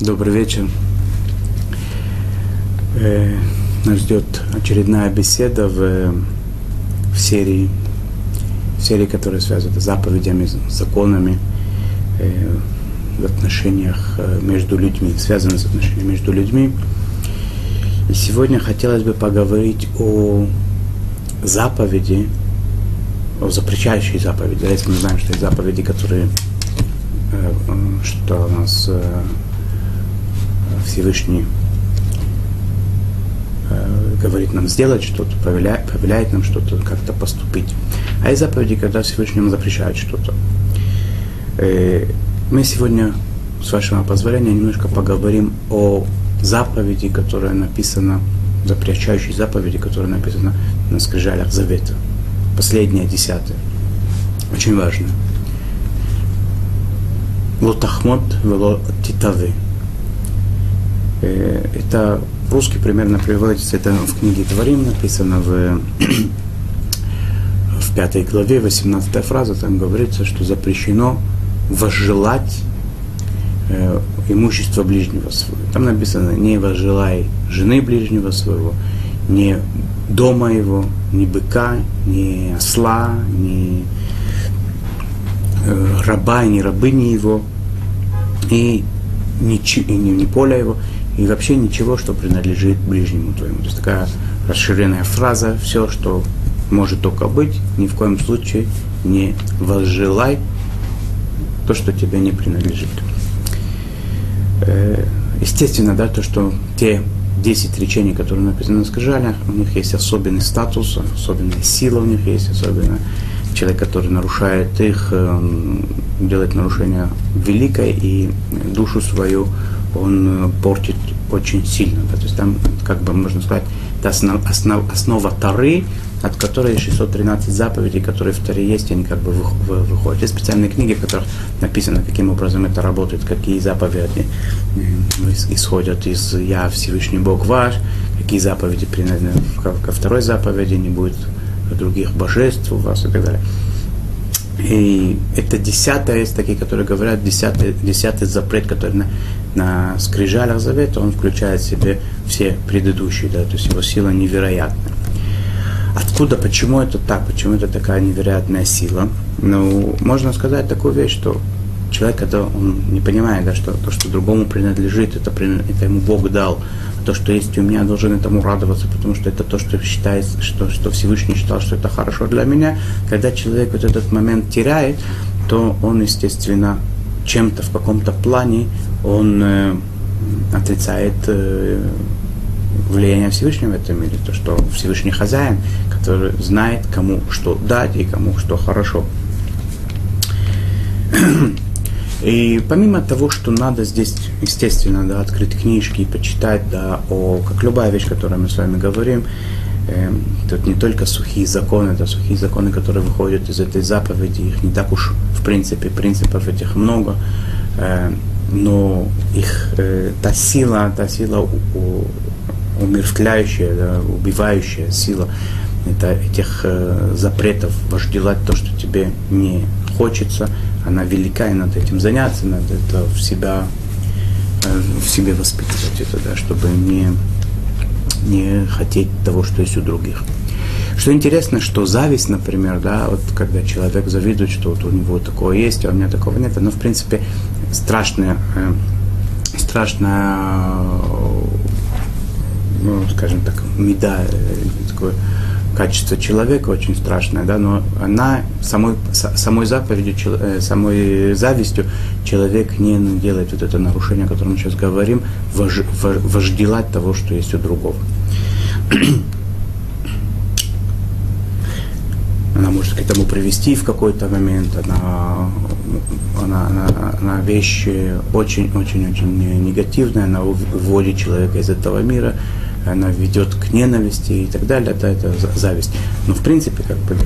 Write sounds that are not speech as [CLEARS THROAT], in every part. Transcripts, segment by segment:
Добрый вечер. Э, нас ждет очередная беседа в, в серии, в серии, которая связана с заповедями, законами, э, в отношениях э, между людьми, связаны с отношениями между людьми. И сегодня хотелось бы поговорить о заповеди, о запрещающей заповеди. Если мы знаем, что есть заповеди, которые э, что у нас э, Всевышний э, говорит нам сделать что-то, повеляет, повеляет нам что-то, как-то поступить. А есть заповеди, когда Всевышний нам запрещает что-то. Э, мы сегодня, с вашего позволения, немножко поговорим о заповеди, которая написана, запрещающей заповеди, которая написана на скрижалях Завета. Последняя, десятая. Очень важно. Лотахмот вело титавы. Э, это русский примерно переводится, это в книге Творим написано в, [CLEARS THROAT] в пятой главе, 18 фраза, там говорится, что запрещено возжелать э, имущество ближнего своего. Там написано, не возжелай жены ближнего своего, не дома его, ни быка, ни осла, ни э, раба, ни рабыни его, и ни, и ни поля его, и вообще ничего, что принадлежит ближнему твоему. То есть такая расширенная фраза, все, что может только быть, ни в коем случае не возжелай то, что тебе не принадлежит. Э, естественно, да, то, что те 10 речений, которые написаны на скрижалях, у них есть особенный статус, особенная сила у них есть, особенно человек, который нарушает их, делает нарушение великое и душу свою он э, портит очень сильно. Да? То есть там, как бы можно сказать, это основ, основ, основа Тары, от которой 613 заповедей, которые в Таре есть, они как бы выходят. Есть специальные книги, в которых написано, каким образом это работает, какие заповеди исходят из «Я Всевышний Бог ваш», какие заповеди принадлежат ко второй заповеди, не будет других божеств у вас и так далее. И это десятое, есть такие, которые говорят, десятый, десятый запрет, который на, скрижалях завета, он включает в себе все предыдущие, да, то есть его сила невероятная. Откуда, почему это так, почему это такая невероятная сила? Ну, можно сказать такую вещь, что человек, когда он не понимает, да, что то, что другому принадлежит, это, это ему Бог дал, а то, что есть у меня, должен этому радоваться, потому что это то, что считает, что, что Всевышний считал, что это хорошо для меня. Когда человек вот этот момент теряет, то он, естественно, чем-то в каком-то плане он э, отрицает э, влияние Всевышнего в этом мире, то, что Всевышний хозяин, который знает, кому что дать и кому что хорошо. [CLEARS THROAT] И помимо того, что надо здесь, естественно, да, открыть книжки и почитать, да, о, как любая вещь, о которой мы с вами говорим, э, тут не только сухие законы, это сухие законы, которые выходят из этой заповеди, их не так уж, в принципе, принципов этих много, э, но их, э, та сила, та сила у, умертвляющая, убивающая сила, это этих э, запретов вожделать то, что тебе не хочется, она велика, и надо этим заняться, надо это в себя, э, в себе воспитывать это, да, чтобы не, не хотеть того, что есть у других. Что интересно, что зависть, например, да, вот когда человек завидует, что вот у него такое есть, а у меня такого нет, оно, в принципе, страшное, э, страшное, ну, скажем так, меда, э, такое качество человека очень страшное, да, но она самой, самой заповедью, э, самой завистью человек не делает вот это нарушение, о котором мы сейчас говорим, вож, вожделать того, что есть у другого. [CLEARS THROAT] Она может к этому привести в какой-то момент, она, она, она, она вещь очень-очень-очень негативная, она уводит человека из этого мира, она ведет к ненависти и так далее, да, это зависть. Но в принципе, как бы,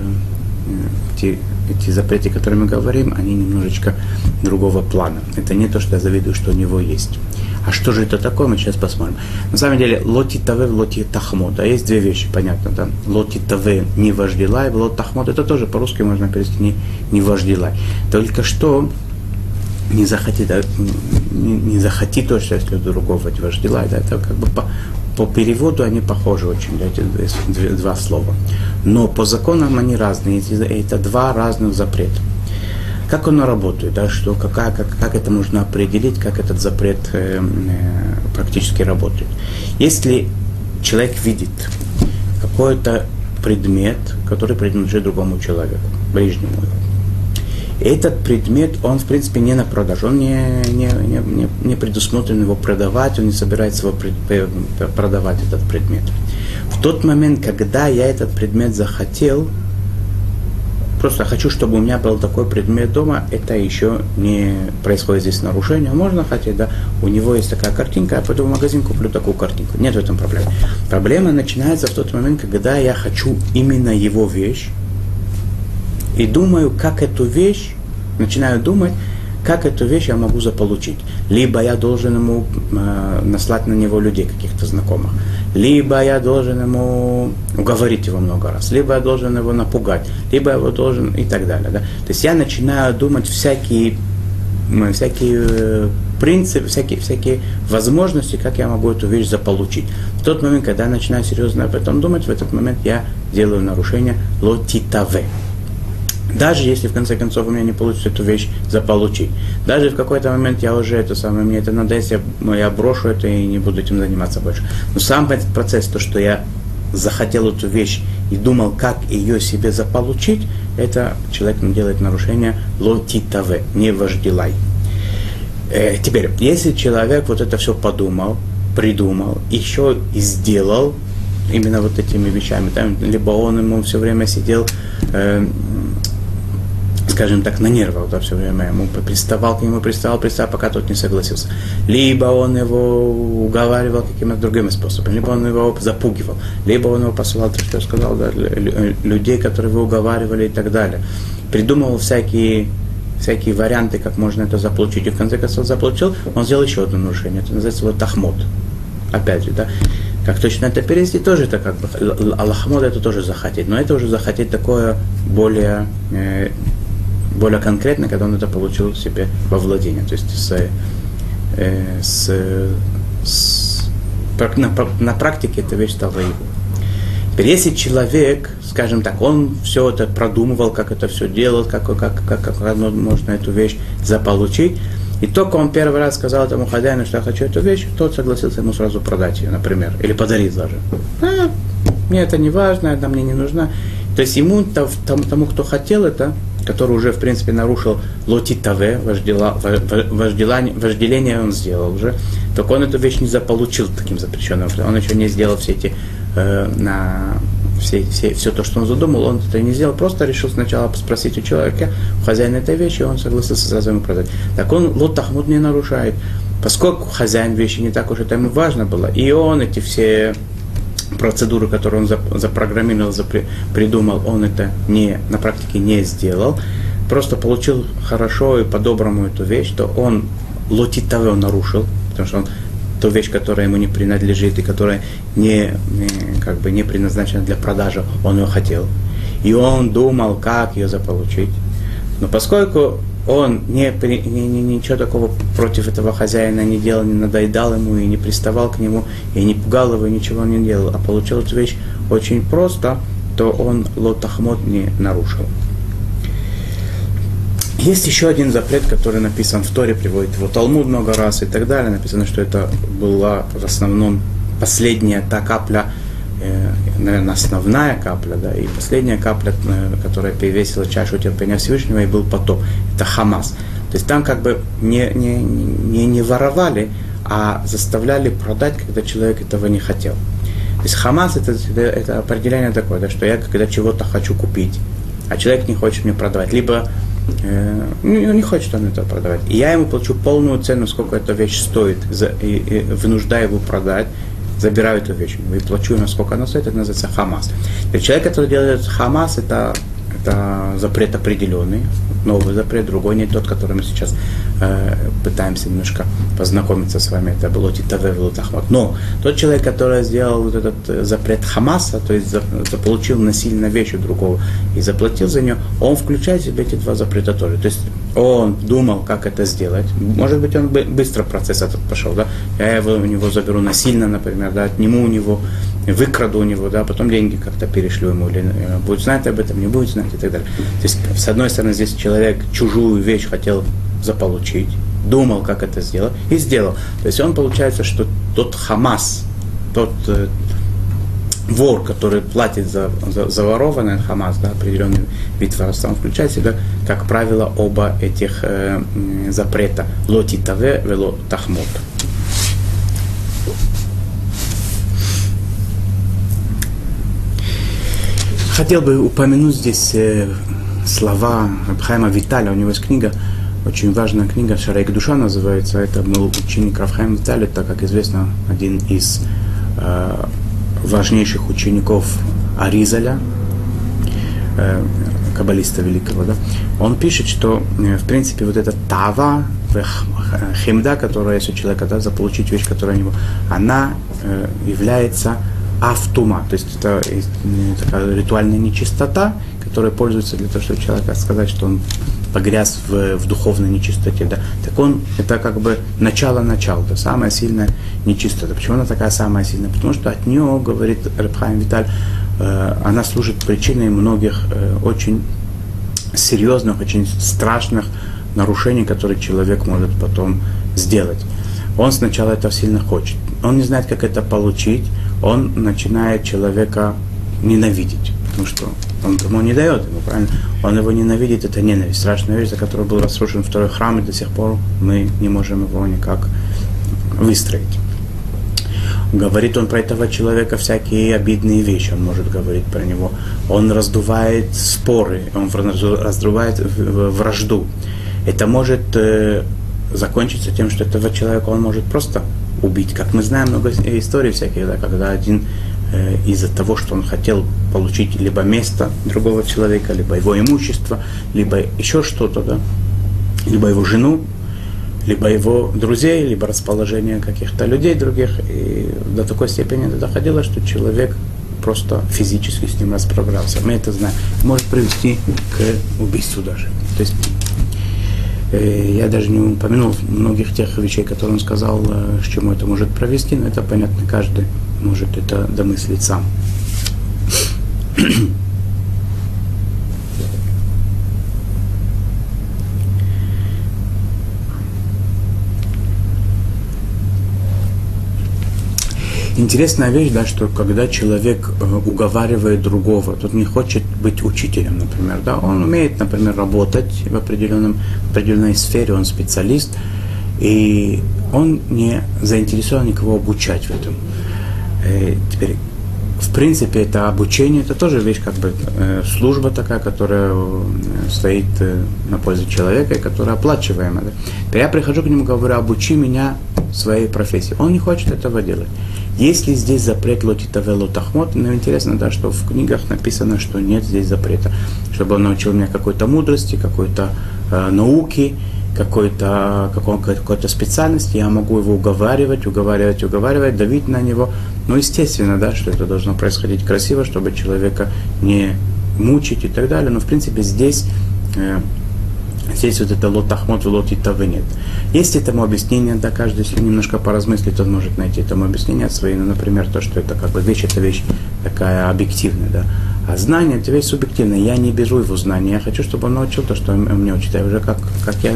эти, эти запреты, о которых мы говорим, они немножечко другого плана. Это не то, что я завидую, что у него есть. А что же это такое, мы сейчас посмотрим. На самом деле, лоти таве, лоти тахмод. А есть две вещи, понятно, да? Лоти таве не вожделай, лот тахмод, это тоже по-русски можно перевести не, не вожделай. Только что не захоти, да, не, не захоти то, что если другого вождила, да, это как бы по, по переводу они похожи очень, эти два слова. Но по законам они разные, это два разных запрета. Как оно работает, да, что, какая, как, как это можно определить, как этот запрет э, э, практически работает. Если человек видит какой-то предмет, который принадлежит другому человеку, ближнему этот предмет, он, в принципе, не на продажу, он не, не, не, не предусмотрен его продавать, он не собирается его продавать, этот предмет. В тот момент, когда я этот предмет захотел, просто хочу, чтобы у меня был такой предмет дома, это еще не происходит здесь нарушение. Можно хотеть, да, у него есть такая картинка, я пойду в магазин, куплю такую картинку. Нет в этом проблемы. Проблема начинается в тот момент, когда я хочу именно его вещь, и думаю, как эту вещь, начинаю думать, как эту вещь я могу заполучить. Либо я должен ему э, наслать на него людей, каких-то знакомых, либо я должен ему уговорить его много раз, либо я должен его напугать, либо я его должен и так далее. Да? То есть я начинаю думать всякие, всякие э, принципы, всякие, всякие возможности, как я могу эту вещь заполучить. В тот момент, когда я начинаю серьезно об этом думать, в этот момент я делаю нарушение лотитаве даже если в конце концов у меня не получится эту вещь заполучить. Даже в какой-то момент я уже это самое, мне это надоест, я, я брошу это и не буду этим заниматься больше. Но сам этот процесс, то, что я захотел эту вещь и думал, как ее себе заполучить, это человек делает нарушение лотитаве, не вождилай. Э, теперь, если человек вот это все подумал, придумал, еще и сделал, именно вот этими вещами, там, либо он ему все время сидел, э, скажем так, на нервах, да, все время ему приставал к нему, приставал, приставал, пока тот не согласился. Либо он его уговаривал какими-то другими способами, либо он его запугивал, либо он его посылал, то, что я сказал, да, людей, которые его уговаривали и так далее. Придумывал всякие всякие варианты, как можно это заполучить. И в конце концов заполучил, он сделал еще одно нарушение. Это называется вот тахмот. Опять же, да. Как точно это перевести, тоже это как бы Аллахмод это тоже захотеть. Но это уже захотеть такое более э, более конкретно, когда он это получил себе во владение. То есть с, э, с, с, на, на практике эта вещь стала его. Теперь, если человек, скажем так, он все это продумывал, как это все делать, как, как, как, как можно эту вещь заполучить, и только он первый раз сказал этому хозяину, что я хочу эту вещь, тот согласился ему сразу продать ее, например, или подарить даже. А, мне это не важно, это мне не нужна. То есть ему, тому, кто хотел это, который уже, в принципе, нарушил лотитаве, вожделение, вожделение он сделал уже, только он эту вещь не заполучил таким запрещенным, он еще не сделал все эти, э, на, все, все, все то, что он задумал, он это не сделал, просто решил сначала спросить у человека, у хозяина этой вещи, и он согласился сразу ему продать. Так он лотахмуд не нарушает, поскольку хозяин вещи не так уж это ему важно было, и он эти все процедуры, которые он запрограммировал, придумал, он это не, на практике не сделал, просто получил хорошо и по-доброму эту вещь, то он лотитаве нарушил, потому что он ту вещь, которая ему не принадлежит и которая не, как бы не предназначена для продажи, он ее хотел. И он думал, как ее заполучить. Но поскольку он не, не, не, ничего такого против этого хозяина не делал, не надоедал ему и не приставал к нему, и не пугал его, и ничего не делал, а получил эту вещь очень просто, то он лотахмот не нарушил. Есть еще один запрет, который написан в Торе, приводит его Талмуд много раз и так далее. Написано, что это была в основном последняя та капля, наверное, основная капля, да, и последняя капля, э, которая перевесила чашу терпения Всевышнего, и был потоп. Это Хамас. То есть там как бы не, не, не, не воровали, а заставляли продать, когда человек этого не хотел. То есть Хамас это, это определение такое, да, что я когда чего-то хочу купить, а человек не хочет мне продавать, либо э, ну, не хочет он это продавать. И я ему плачу полную цену, сколько эта вещь стоит, за, и, и вынуждаю его продать, забираю эту вещь и плачу ему, сколько она стоит, это называется хамас. И человек, который делает хамас, это, это запрет определенный, новый запрет, другой не тот, который мы сейчас э, пытаемся немножко познакомиться с вами, это было Титаве Велутахмат. Но тот человек, который сделал вот этот э, запрет Хамаса, то есть заполучил насильно вещь у другого и заплатил за нее, он включает в себя эти два запрета тоже. То есть он думал, как это сделать. Может быть, он быстро процесс этот пошел, да? Я его, у него заберу насильно, например, да, отниму у него, выкраду у него, да, потом деньги как-то перешлю ему, или э, будет знать об этом, не будет знать и так далее. То есть, с одной стороны, здесь человек чужую вещь хотел заполучить, думал, как это сделать, и сделал. То есть он получается, что тот Хамас, тот э, вор, который платит за, за, за ворованное Хамас, да, определенный вид воровства, он включает в себя, как правило, оба этих э, запрета. Лоти таве, вело тахмот. Хотел бы упомянуть здесь э, слова Абхайма Виталя, у него есть книга, очень важная книга «Шарейк душа» называется. Это был ученик Рафхайм Виталя, так как известно, один из э, важнейших учеников Аризаля, э, каббалиста великого, да, он пишет, что, в принципе, вот эта тава, хемда, которая есть у человека, да, заполучить вещь, которая у него, она является автума, то есть это такая ритуальная нечистота, которая пользуется для того, чтобы человека сказать, что он погряз в, в духовной нечистоте, да, так он, это как бы начало-начало, да, самая сильная нечистота. Почему она такая самая сильная? Потому что от нее, говорит Рабхайм Виталь, э, она служит причиной многих э, очень серьезных, очень страшных нарушений, которые человек может потом сделать. Он сначала это сильно хочет. Он не знает, как это получить. Он начинает человека ненавидеть, потому что он ему не дает ему, правильно? Он его ненавидит, это ненависть, страшная вещь, за которую был разрушен второй храм, и до сих пор мы не можем его никак выстроить. Говорит он про этого человека всякие обидные вещи, он может говорить про него. Он раздувает споры, он раздувает вражду. Это может э, закончиться тем, что этого человека он может просто убить. Как мы знаем много историй всяких, да, когда один Э, из-за того, что он хотел получить либо место другого человека, либо его имущество, либо еще что-то, да, либо его жену, либо его друзей, либо расположение каких-то людей других. И до такой степени это доходило, что человек просто физически с ним расправлялся. Мы это знаем. Может привести к убийству даже. То есть я даже не упомянул многих тех вещей, которые он сказал, э, к чему это может провести, но это понятно каждый может это домыслить сам. Интересная вещь, да, что когда человек э, уговаривает другого, тот не хочет быть учителем, например, да, он умеет, например, работать в, определенном, в определенной сфере, он специалист, и он не заинтересован никого обучать в этом. Э, теперь, в принципе, это обучение, это тоже вещь, как бы э, служба такая, которая стоит на пользу человека и которая оплачиваема. Да? Теперь я прихожу к нему, говорю, обучи меня своей профессии. Он не хочет этого делать. Если здесь запрет лотитавело тахмот, но интересно, да, что в книгах написано, что нет здесь запрета, чтобы он научил меня какой-то мудрости, какой-то э, науки, какой-то какой, какой-то специальности, я могу его уговаривать, уговаривать, уговаривать, давить на него. Ну, естественно, да, что это должно происходить красиво, чтобы человека не мучить и так далее. Но, в принципе, здесь, э, здесь вот это лот ахмот, лот и тавы нет. Есть этому объяснение, да, каждый, если немножко поразмыслит, он может найти этому объяснение свои, ну, например, то, что это как бы вещь, это вещь такая объективная, да. А знание это вещь субъективная. Я не беру его знания. Я хочу, чтобы он научил то, что он мне учит. Я уже как, как я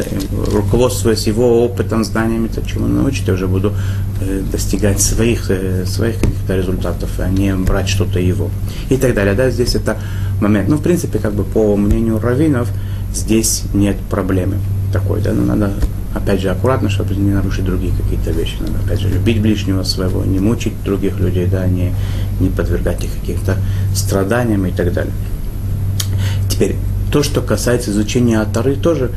руководствуясь его опытом, знаниями, то, чему он научит, я уже буду э, достигать своих, э, своих каких-то результатов, а не брать что-то его. И так далее. Да, здесь это момент. Ну, в принципе, как бы по мнению раввинов, здесь нет проблемы такой, да, но надо опять же, аккуратно, чтобы не нарушить другие какие-то вещи. Надо, опять же, любить ближнего своего, не мучить других людей, да, не, не подвергать их каким-то страданиям и так далее. Теперь, то, что касается изучения Атары, тоже,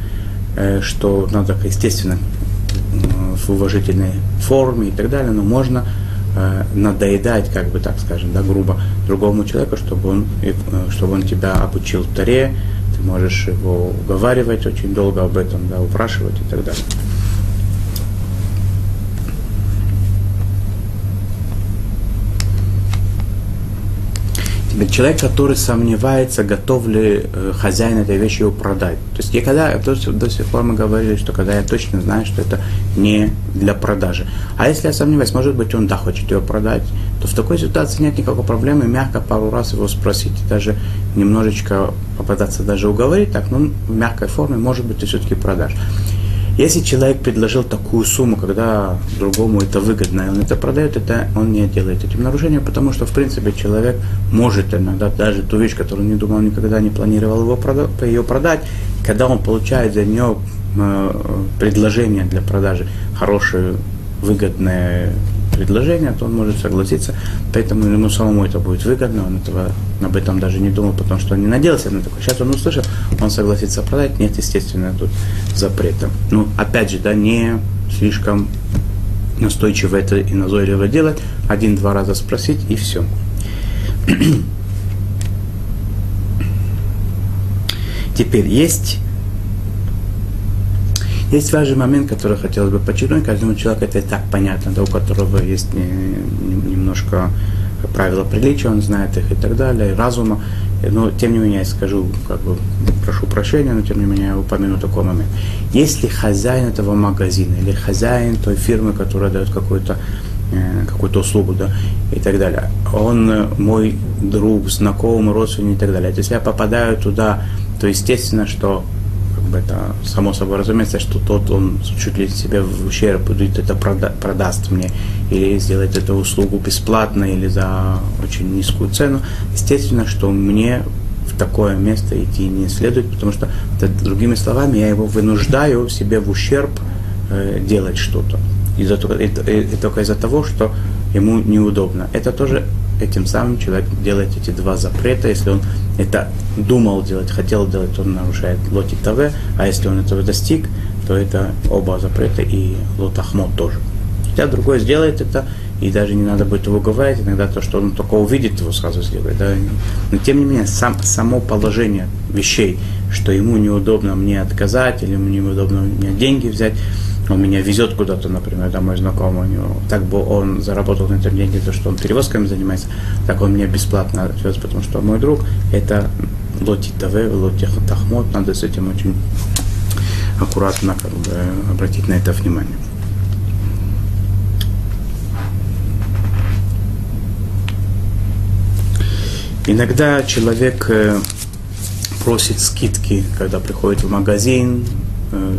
э, что надо, естественно, в уважительной форме и так далее, но можно э, надоедать, как бы так скажем, да, грубо другому человеку, чтобы он, э, чтобы он тебя обучил Таре, ты можешь его уговаривать очень долго об этом, да, упрашивать и так далее. Человек, который сомневается, готов ли э, хозяин этой вещи его продать. То есть я когда, до, до сих пор мы говорили, что когда я точно знаю, что это не для продажи. А если я сомневаюсь, может быть он да хочет ее продать, то в такой ситуации нет никакой проблемы мягко пару раз его спросить, даже немножечко попытаться даже уговорить, так, ну, в мягкой форме, может быть, ты все-таки продашь. Если человек предложил такую сумму, когда другому это выгодно, и он это продает, это он не делает этим нарушением, потому что, в принципе, человек может иногда даже ту вещь, которую не думал, никогда не планировал его продать, ее продать, когда он получает за нее э, предложение для продажи, хорошее, выгодное предложение, то он может согласиться, поэтому ему самому это будет выгодно, он этого, об этом даже не думал, потому что он не надеялся на такое. Сейчас он услышал, он согласится продать, нет, естественно, тут запрета. Ну, опять же, да, не слишком настойчиво это и назойливо делать, один-два раза спросить и все. [CLEARS THROAT] Теперь есть есть важный момент, который хотелось бы подчеркнуть. Каждому человеку это и так понятно, да, у которого есть не, не, немножко правила приличия, он знает их и так далее, и разума. Но, тем не менее, я скажу, как бы, прошу прощения, но, тем не менее, я упомяну такой момент. Если хозяин этого магазина или хозяин той фирмы, которая дает какую-то э, какую-то услугу, да, и так далее. Он мой друг, знакомый, родственник и так далее. Если я попадаю туда, то естественно, что это само собой разумеется, что тот, он чуть ли себе в ущерб будет это прода- продаст мне или сделает эту услугу бесплатно или за очень низкую цену. Естественно, что мне в такое место идти не следует, потому что, другими словами, я его вынуждаю себе в ущерб э, делать что-то. И, и, и только из-за того, что ему неудобно. Это тоже этим самым человек делает эти два запрета. Если он это думал делать, хотел делать, он нарушает лоти ТВ, а если он этого достиг, то это оба запрета и лотахмот тоже. Хотя другой сделает это, и даже не надо будет его говорить, иногда то, что он только увидит, его сразу сделает. Да? Но тем не менее, сам, само положение вещей, что ему неудобно мне отказать, или ему неудобно мне деньги взять, он меня везет куда-то, например, да, мой знакомый, у него, так бы он заработал на этом деньги, то, что он перевозками занимается, так он меня бесплатно отвез, потому что мой друг, это лоти ТВ, лоти Тахмот, надо с этим очень аккуратно как бы, обратить на это внимание. Иногда человек э, просит скидки, когда приходит в магазин, э,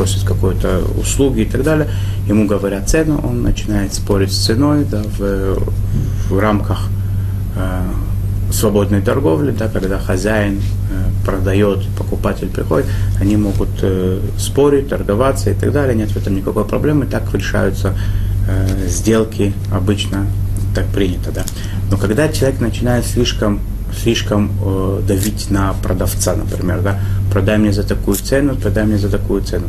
просит какой-то услуги и так далее, ему говорят цену, он начинает спорить с ценой да, в, в рамках э, свободной торговли, да, когда хозяин э, продает, покупатель приходит, они могут э, спорить, торговаться и так далее, нет в этом никакой проблемы, так решаются э, сделки обычно, так принято, да. Но когда человек начинает слишком слишком э, давить на продавца, например, да, продай мне за такую цену, продай мне за такую цену.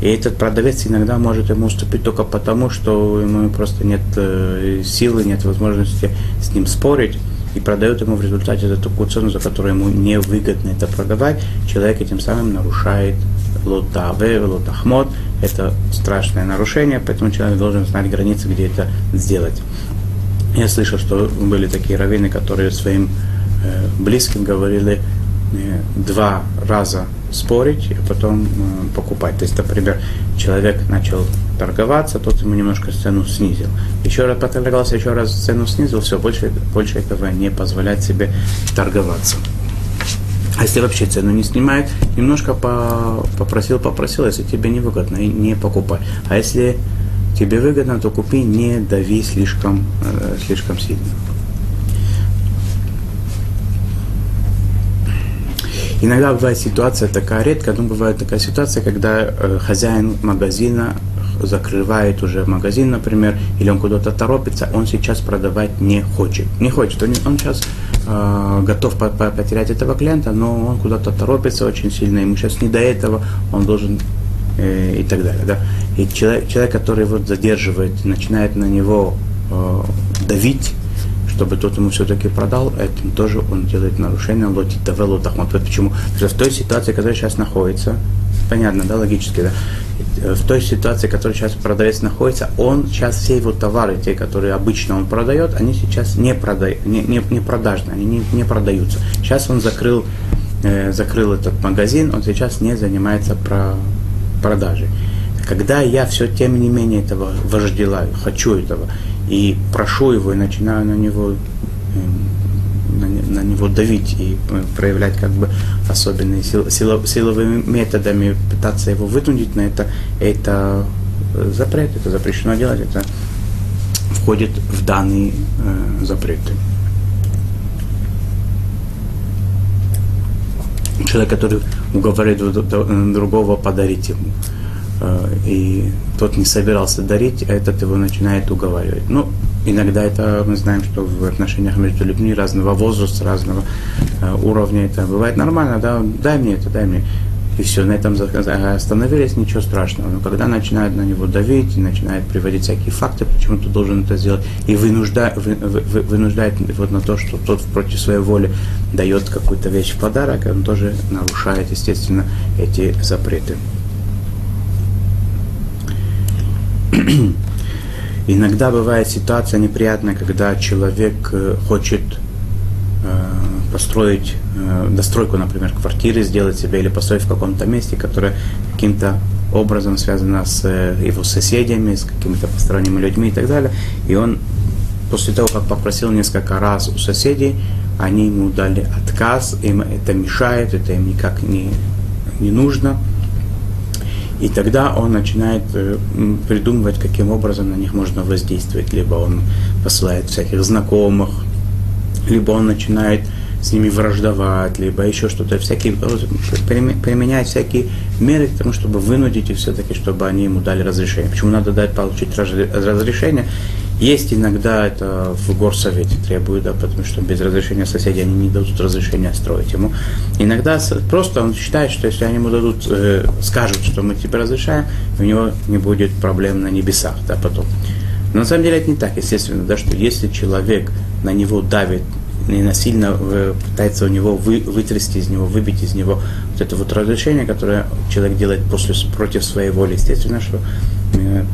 И этот продавец иногда может ему уступить только потому, что ему просто нет э, силы, нет возможности с ним спорить, и продает ему в результате за такую цену, за которую ему невыгодно это продавать, человек этим самым нарушает лотаве, лотахмот. Это страшное нарушение, поэтому человек должен знать границы, где это сделать. Я слышал, что были такие раввины, которые своим Э, близким говорили два раза спорить и потом э, покупать. То есть, например, человек начал торговаться, тот ему немножко цену снизил. Еще раз поторговался, еще раз цену снизил, все, больше, больше этого не позволять себе торговаться. А если вообще цену не снимает, немножко по, попросил, попросил, если тебе не выгодно, не покупай. А если тебе выгодно, то купи, не дави слишком, э, слишком сильно. Иногда бывает ситуация такая редко, но бывает такая ситуация, когда э, хозяин магазина закрывает уже магазин, например, или он куда-то торопится, он сейчас продавать не хочет. Не хочет, он, он сейчас э, готов по -по потерять этого клиента, но он куда-то торопится очень сильно, ему сейчас не до этого, он должен э, и так далее. Да? И человек, человек, который вот задерживает, начинает на него э, давить, чтобы тот ему все-таки продал, этим тоже он делает нарушение лоти тавелу тахмот. Почему? Потому что в той ситуации, которая сейчас находится, понятно, да, логически, да, в той ситуации, в которой сейчас продавец находится, он сейчас все его товары, те, которые обычно он продает, они сейчас не, прода... не, не, не продажны, они не, не продаются. Сейчас он закрыл, э, закрыл этот магазин, он сейчас не занимается про продажей. Когда я все тем не менее этого вожделаю, хочу этого, и прошу его, и начинаю на него эм, на, него давить и э, проявлять как бы особенные сил, сило, силовыми методами, пытаться его вынудить на это, это запрет, это запрещено делать, это входит в данные э, запреты. Человек, который уговаривает другого подарить ему Э, и тот не собирался дарить, а этот его начинает уговаривать. Ну, иногда это мы знаем, что в отношениях между людьми разного возраста, разного э, уровня это бывает нормально, да, дай мне это, дай мне. И все, на этом остановились, ничего страшного. Но когда начинают на него давить, начинают приводить всякие факты, почему ты должен это сделать, и вынуждает, вы, вы, вынуждает вот на то, что тот против своей воли дает какую-то вещь в подарок, он тоже нарушает, естественно, эти запреты. [CLEARS THROAT] Иногда бывает ситуация неприятная, когда человек э, хочет э, построить э, достройку, например, квартиры сделать себе или построить в каком-то месте, которое каким-то образом связано с его соседями, с какими-то посторонними людьми и так далее. И он после того, как попросил несколько раз у соседей, они ему дали отказ, им это мешает, это им никак не, не нужно – и тогда он начинает э, придумывать, каким образом на них можно воздействовать. Либо он посылает всяких знакомых, либо он начинает с ними враждовать, либо еще что-то, всякие, применяет всякие меры к тому, чтобы вынудить их все-таки, чтобы они ему дали разрешение. Почему надо дать получить разрешение? Есть иногда это в горсовете требуют, да, потому что без разрешения соседей они не дадут разрешения строить ему. Иногда просто он считает, что если они ему дадут, э, скажут, что мы тебе разрешаем, у него не будет проблем на небесах, да, потом. Но на самом деле это не так, естественно, да, что если человек на него давит и насильно э, пытается у него вы, вытрясти из него, выбить из него вот это вот разрешение, которое человек делает после, против своей воли, естественно, что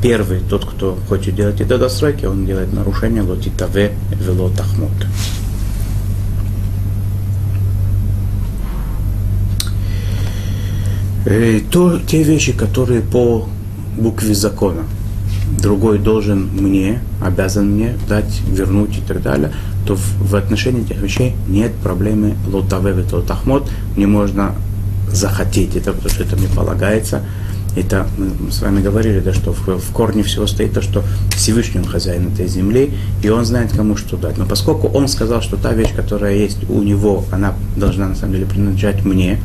первый, тот, кто хочет делать это достройки, он делает нарушение лотитаве вело тахмут. Э, то, те вещи, которые по букве закона, другой должен мне, обязан мне дать, вернуть и так далее, то в, в отношении этих вещей нет проблемы лотаве вело тахмот, не можно захотеть это, потому что это мне полагается, это мы с вами говорили, да, что в, в корне всего стоит то, что Всевышний он хозяин этой земли, и он знает, кому что дать. Но поскольку он сказал, что та вещь, которая есть у него, она должна на самом деле принадлежать мне,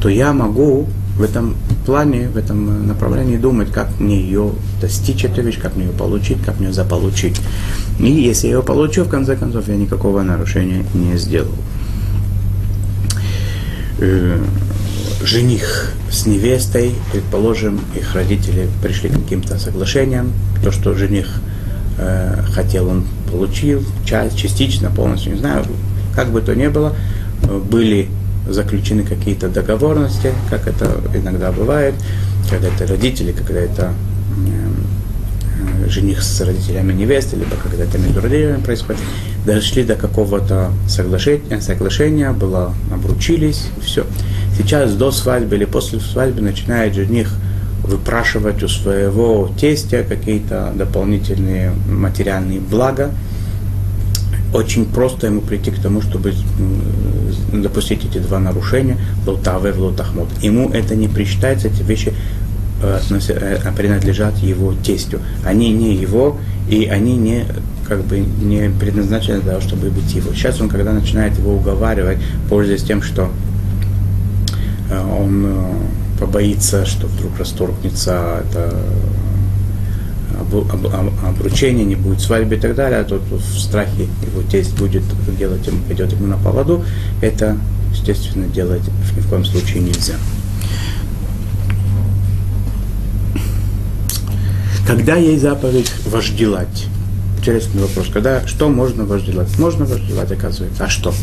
то я могу в этом плане, в этом направлении думать, как мне ее достичь, эту вещь, как мне ее получить, как мне ее заполучить. И если я ее получу, в конце концов, я никакого нарушения не сделал. Жених с невестой, предположим, их родители пришли к каким-то соглашениям, то, что жених э, хотел, он получил, часть, частично, полностью, не знаю, как бы то ни было, были заключены какие-то договорности, как это иногда бывает, когда это родители, когда это э, жених с родителями невесты, либо когда это между родителями происходит, дошли до какого-то соглашения, соглашения было, обручились, все. Сейчас до свадьбы или после свадьбы начинает жених выпрашивать у своего тестя какие-то дополнительные материальные блага. Очень просто ему прийти к тому, чтобы допустить эти два нарушения, лотаве в лотахмот. Ему это не причитается, эти вещи э, э, принадлежат его тестю. Они не его, и они не как бы не предназначены для того, чтобы быть его. Сейчас он, когда начинает его уговаривать, пользуясь тем, что Э, он э, побоится, что вдруг расторгнется это обручение, не будет свадьбы и так далее, а тот в страхе его тесть будет делать, ему, пойдет ему на поводу, это, естественно, делать ни в коем случае нельзя. Когда есть заповедь вожделать, интересный вопрос. Когда, что можно вожделать? Можно вожделать, оказывается. А что?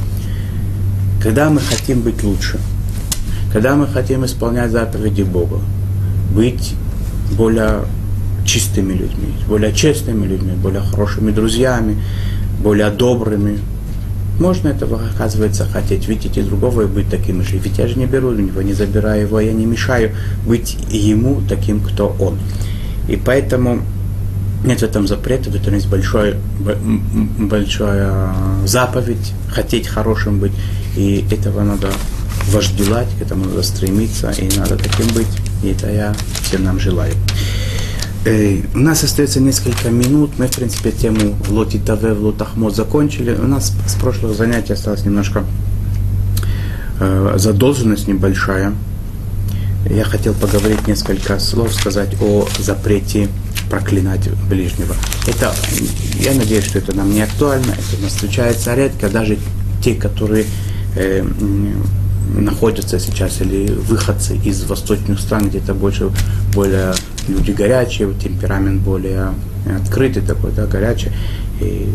Когда мы хотим быть лучше, когда мы хотим исполнять заповеди Бога, быть более чистыми людьми, более честными людьми, более хорошими друзьями, более добрыми. Можно этого, оказывается, хотеть, видеть и другого и быть таким же. Ведь я же не беру у него, не забираю его, я не мешаю быть ему таким, кто он. И поэтому нет в этом запрета, в этом есть большой, большая заповедь, хотеть хорошим быть, и этого надо вожделать, к этому надо стремиться, и надо таким быть. И это я всем нам желаю. У нас остается несколько минут. Мы, в принципе, тему в лоте Таве, лотахмот закончили. У нас с прошлого занятия осталось немножко э, задолженность небольшая. Я хотел поговорить несколько слов, сказать о запрете проклинать ближнего. Это, я надеюсь, что это нам не актуально, это у нас встречается редко, даже те, которые э, находятся сейчас, или выходцы из восточных стран, где-то больше, более люди горячие, темперамент более открытый такой, да, горячий, и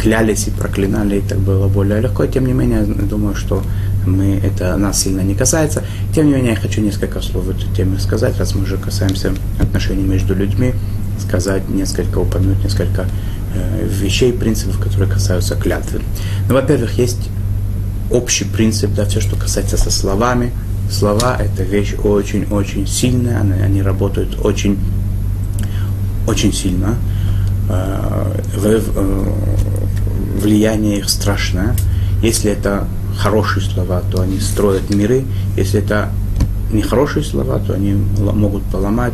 клялись и проклинали, и так было более легко. Тем не менее, думаю, что мы, это нас сильно не касается. Тем не менее, я хочу несколько слов эту тему сказать, раз мы уже касаемся отношений между людьми, сказать несколько, упомянуть несколько э, вещей, принципов, которые касаются клятвы. Ну, во-первых, есть общий принцип, да, все, что касается со словами. Слова – это вещь очень-очень сильная, они, они работают очень, очень сильно. Э, э, влияние их страшное. Если это хорошие слова, то они строят миры. Если это нехорошие слова, то они могут поломать,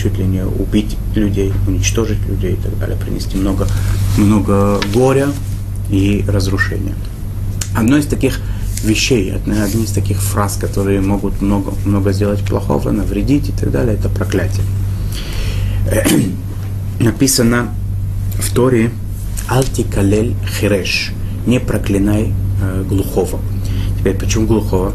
чуть ли не убить людей, уничтожить людей и так далее, принести много, много горя и разрушения. Одно из таких вещей, одна из таких фраз, которые могут много, много сделать плохого, навредить и так далее, это проклятие. [CLEARS THROAT] Написано в Торе «Алтикалель хиреш» – «Не проклинай э, глухого». Теперь, почему глухого?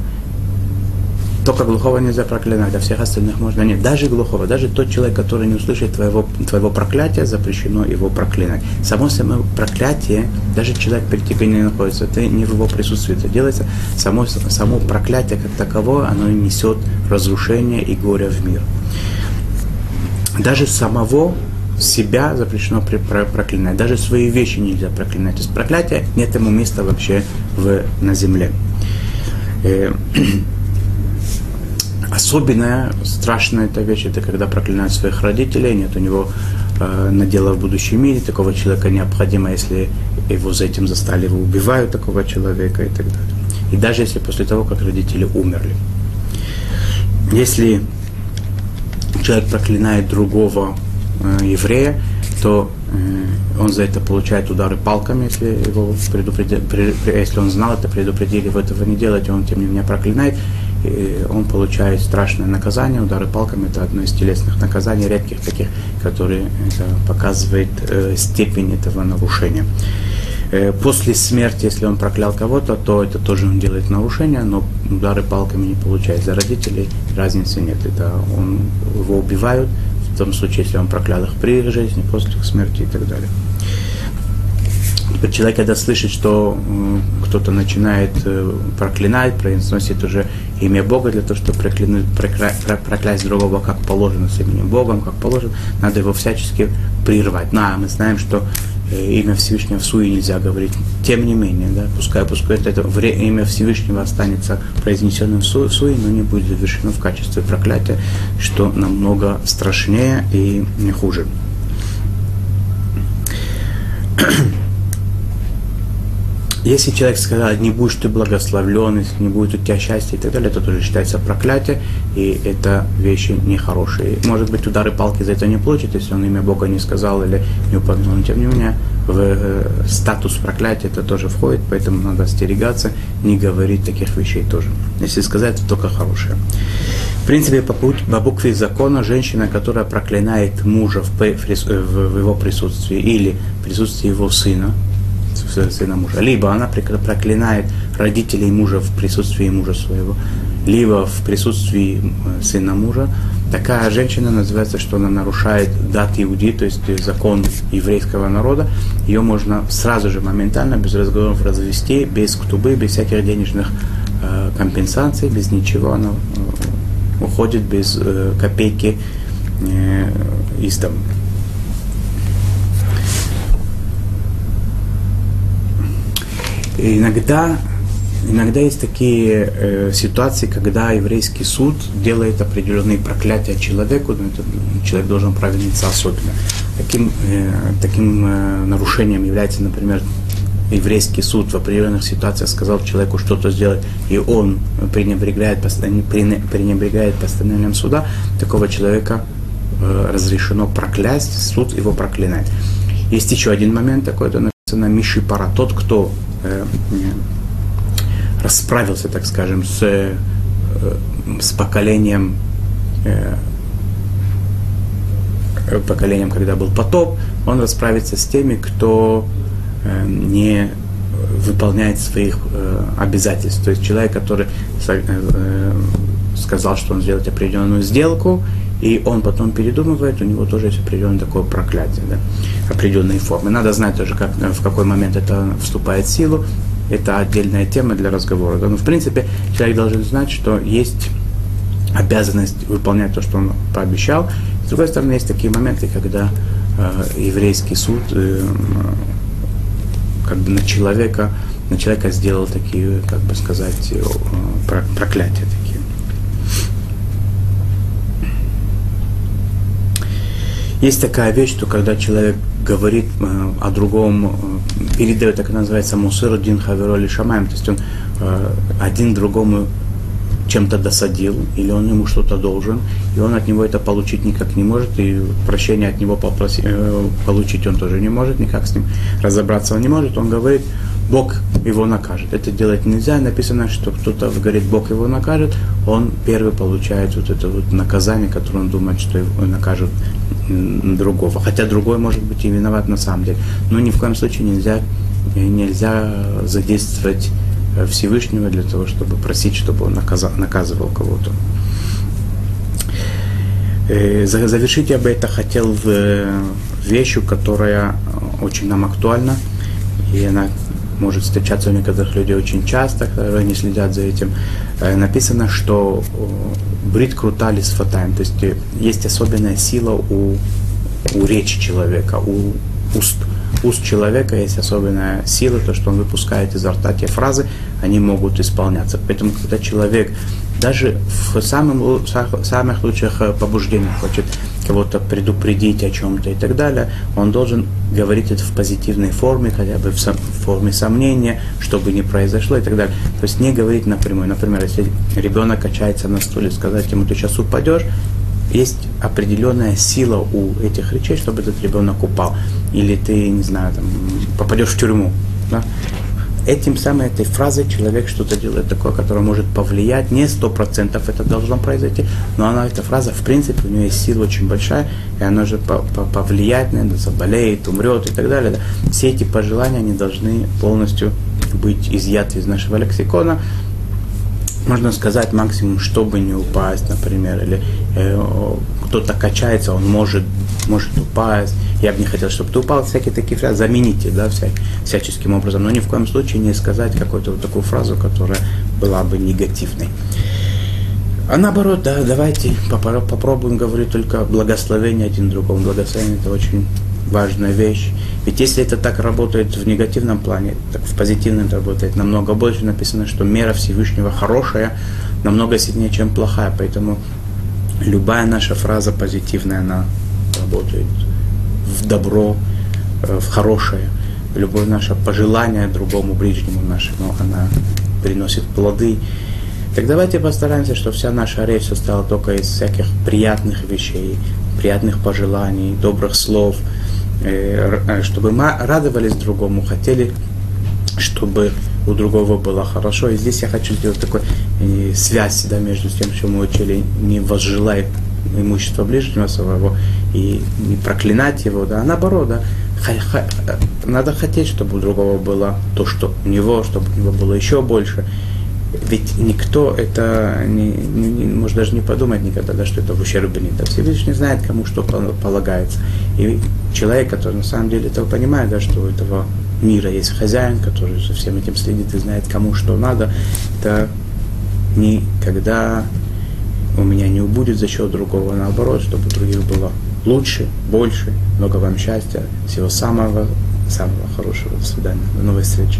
Только глухого нельзя проклинать, а всех остальных можно. Нет, даже глухого, даже тот человек, который не услышит твоего, твоего проклятия, запрещено его проклинать. Само само проклятие, даже человек перед тебе не находится, ты не в его присутствии это делается, само, само проклятие как таковое, оно несет разрушение и горе в мир. Даже самого себя запрещено проклинать. Даже свои вещи нельзя проклинать. То есть проклятие нет ему места вообще в, на земле. [CLEARS THROAT] Особенная, страшная эта вещь, это когда проклинают своих родителей, нет у него э, надела в будущем мире, такого человека необходимо, если его за этим застали, его убивают такого человека и так далее. И даже если после того, как родители умерли. Если человек проклинает другого э, еврея, то э, он за это получает удары палками, если его предупредили, если он знал это, предупредили его этого не делать, он тем не менее проклинает и он получает страшное наказание. Удары палками – это одно из телесных наказаний, редких таких, которые это показывает э, степень этого нарушения. Э, после смерти, если он проклял кого-то, то это тоже он делает нарушение, но удары палками не получает за родителей, разницы нет. Это он, его убивают, в том случае, если он проклял их при их жизни, после их смерти и так далее. Человек, когда слышит, что кто-то начинает э, проклинать, произносит уже имя Бога для того, чтобы проклянуть, прокля, проклясть другого как положено с именем Богом, как положено, надо его всячески прервать. Ну, а мы знаем, что э, имя Всевышнего в суе нельзя говорить. Тем не менее, да, пускай, пускай это, это имя Всевышнего останется произнесенным в суе, но не будет завершено в качестве проклятия, что намного страшнее и хуже. Если человек сказал, не будешь ты благословлен, если не будет у тебя счастья и так далее, это тоже считается проклятие, и это вещи нехорошие. Может быть, удары палки за это не получит, если он имя Бога не сказал или не упомянул, но тем не менее в э, статус проклятия это тоже входит, поэтому надо остерегаться, не говорить таких вещей тоже. Если сказать, то только хорошее. В принципе, по, по букве закона, женщина, которая проклинает мужа в, в его присутствии или присутствии его сына, сына мужа. Либо она проклинает родителей мужа в присутствии мужа своего, либо в присутствии сына мужа, такая женщина называется, что она нарушает дат иуди, то есть закон еврейского народа. Ее можно сразу же, моментально, без разговоров развести, без ктубы, без всяких денежных э, компенсаций, без ничего. Она э, уходит без э, копейки э, из дома. Иногда Иногда есть такие э, ситуации, когда еврейский суд делает определенные проклятия человеку, но этот человек должен провиниться особенно. Таким, э, таким э, нарушением является, например, еврейский суд в определенных ситуациях сказал человеку что-то сделать, и он пренебрегает, пренебрегает постановлением суда, такого человека э, разрешено проклясть, суд его проклинает. Есть еще один момент такой, написано Миши Пара, тот, кто э, расправился, так скажем, с, э, с поколением, э, поколением, когда был потоп, он расправится с теми, кто э, не выполняет своих обязательств. То есть человек, который сказал, что он сделает определенную сделку, и он потом передумывает, у него тоже есть определенное такое проклятие, да, определенные формы. Надо знать тоже, как, в какой момент это вступает в силу, это отдельная тема для разговора. Да? Но в принципе человек должен знать, что есть обязанность выполнять то, что он пообещал. С другой стороны, есть такие моменты, когда э, еврейский суд э, как бы на человека, на человека сделал такие, как бы сказать, э, проклятия такие. Есть такая вещь, что когда человек говорит э, о другом, э, передает, так называется, мусыр один хавероли шамаем, то есть он э, один другому чем-то досадил, или он ему что-то должен, и он от него это получить никак не может, и прощения от него попросить, э, получить он тоже не может, никак с ним разобраться он не может, он говорит, Бог его накажет. Это делать нельзя. Написано, что кто-то говорит, Бог его накажет, он первый получает вот это вот наказание, которое он думает, что его накажет другого. Хотя другой может быть и виноват на самом деле. Но ни в коем случае нельзя, нельзя задействовать э, Всевышнего для того, чтобы просить, чтобы он наказал, наказывал кого-то. Э, завершить я бы это хотел в э, вещью, которая очень нам актуальна, и она может встречаться у некоторых людей очень часто, которые не следят за этим. Э, написано, что брит крутали с фатаем, то есть э, есть особенная сила у, у речи человека, у уст. Уст человека есть особенная сила, то, что он выпускает изо рта те фразы, они могут исполняться. Поэтому, когда человек даже в самых, самых лучших э, побуждениях хочет кого-то предупредить о чем-то и так далее, он должен говорить это в позитивной форме, хотя бы в, сом, в форме сомнения, чтобы не произошло и так далее. То есть не говорить напрямую. Например, если ребенок качается на стуле, сказать ему, ты сейчас упадешь, есть определенная сила у этих речей, чтобы этот ребенок упал. Или ты, не знаю, там, попадешь в тюрьму. Да? Этим самым, этой фразой человек что-то делает такое, которое может повлиять, не сто процентов это должно произойти, но она, эта фраза, в принципе, у нее есть сила очень большая, и она же повлиять, наверное, заболеет, умрет и так далее. Да. Все эти пожелания, они должны полностью быть изъяты из нашего лексикона, можно сказать максимум, чтобы не упасть, например, или э, кто-то качается, он может, может упасть, я бы не хотел, чтобы ты упал, всякие такие фразы, замените, да, вся, всяческим образом, но ни в коем случае не сказать какую-то вот такую фразу, которая была бы негативной. А наоборот, да, давайте попробуем говорить только благословение один другому. Благословение это очень важная вещь. Ведь если это так работает в негативном плане, так в позитивном это работает намного больше. Написано, что мера Всевышнего хорошая, намного сильнее, чем плохая. Поэтому любая наша фраза позитивная, она работает в добро, э, в хорошее. Любое наше пожелание другому ближнему нашему, она приносит плоды. Так давайте постараемся, чтобы вся наша речь состояла только из всяких приятных вещей, приятных пожеланий, добрых слов, э, э, чтобы мы радовались другому, хотели, чтобы у другого было хорошо. И здесь я хочу сделать такую связь да, между тем, что мы учили, не возжелай имущество ближнего своего и не проклинать его, да, а наоборот, да, надо хотеть, чтобы у другого было то, что у него, чтобы у него было еще больше. ведь никто это не, не, не- может даже не подумать никогда, да, что это в ущербе да, Всевышний знает, кому что пол- полагается. И человек, который на самом деле этого понимает, да, что у этого мира есть хозяин, который за всем этим следит и знает, кому что надо, это никогда у меня не убудет за счет другого, наоборот, чтобы у других было лучше, больше. Много вам счастья, всего самого, самого хорошего. До свидания. До новой встречи.